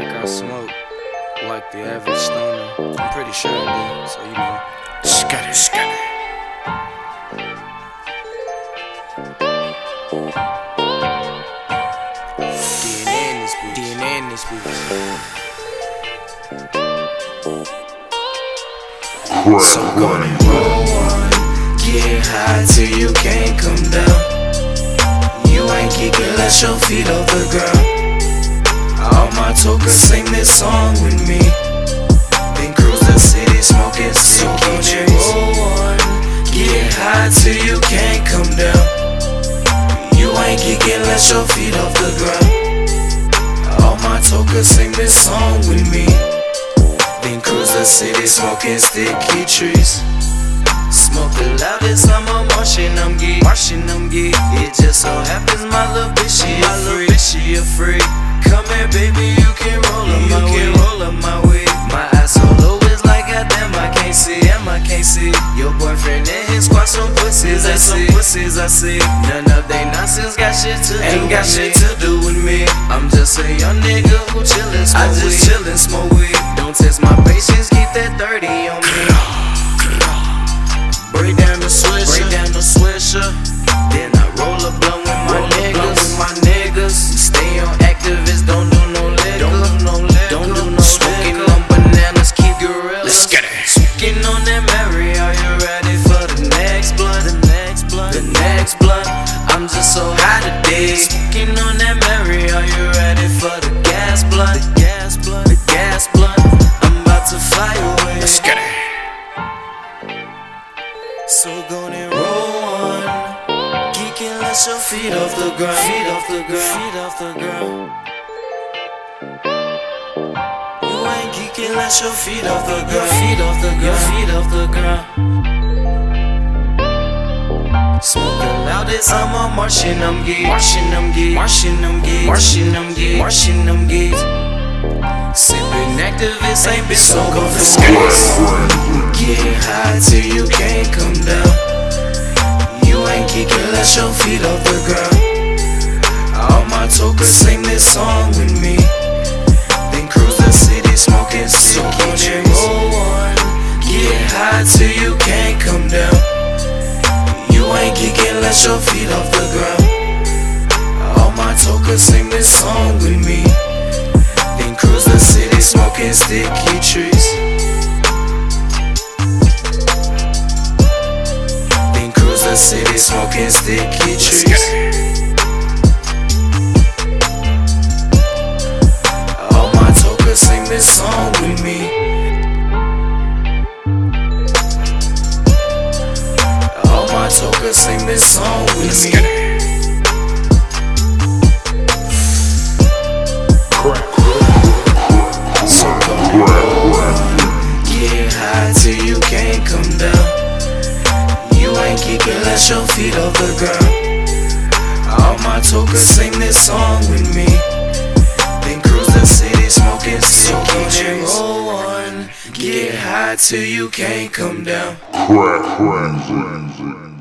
I smoke like the average stoner. I'm pretty sure I do, so you know. Scatter, scatter. DNA in this bitch. DNA in this bitch. So go and roll one. Get high till you can't come down. You ain't kicking, let your feet off the ground. My tokens sing this song with me. Then cruise the city smoking so and roll. Get high till you can't come down. You ain't kicking, let your feet off the ground. All my tokens sing this song with me. Then cruise the city smoking sticky trees. Smoke the loudest, I'm a Martian, I'm geek. Martian, I'm geek. It just so happens see. Pussies, I see. None of they nonsense got shit to do. Ain't got shit to do with me. I'm just a young nigga who chillin', smoke I just chillin', smoke weed. Don't test my patience, keep that 30 on me. Next blunt. I'm just so high today. Smoking on that Mary, are you ready for the gas blunt? The gas blunt, the gas blunt. I'm about to fly away. Let's get it. So go and roll one. Geek and let your feet off the ground. Feet off the ground. Feet off the ground. You ain't geeking, let your feet off the ground. Feet off the ground. Feet off the ground. Smoking loudest, I'm a Martian, I'm geek. Martian, I'm geek. Martian, I'm geek. Martian, I'm geek. Martian, I'm geek. Sipping Actavis ain't been so space. Get high till you can't come down. You ain't kicking, let your feet off the ground. All my tokens sing this song with me. Then cruise the city smoking one. Get high till you can't come this with me. Then cruise the city smoking sticky trees. Then cruise the city smoking sticky trees. All my tokens sing this song with me. Tokens sing this song with me. High till you can't come down. You ain't kicking, let your feet off the ground. All my tokens sing this song with me. Then cruise the city smoking sticky trees. Roll one, get high till you can't come down. Crack frenzy.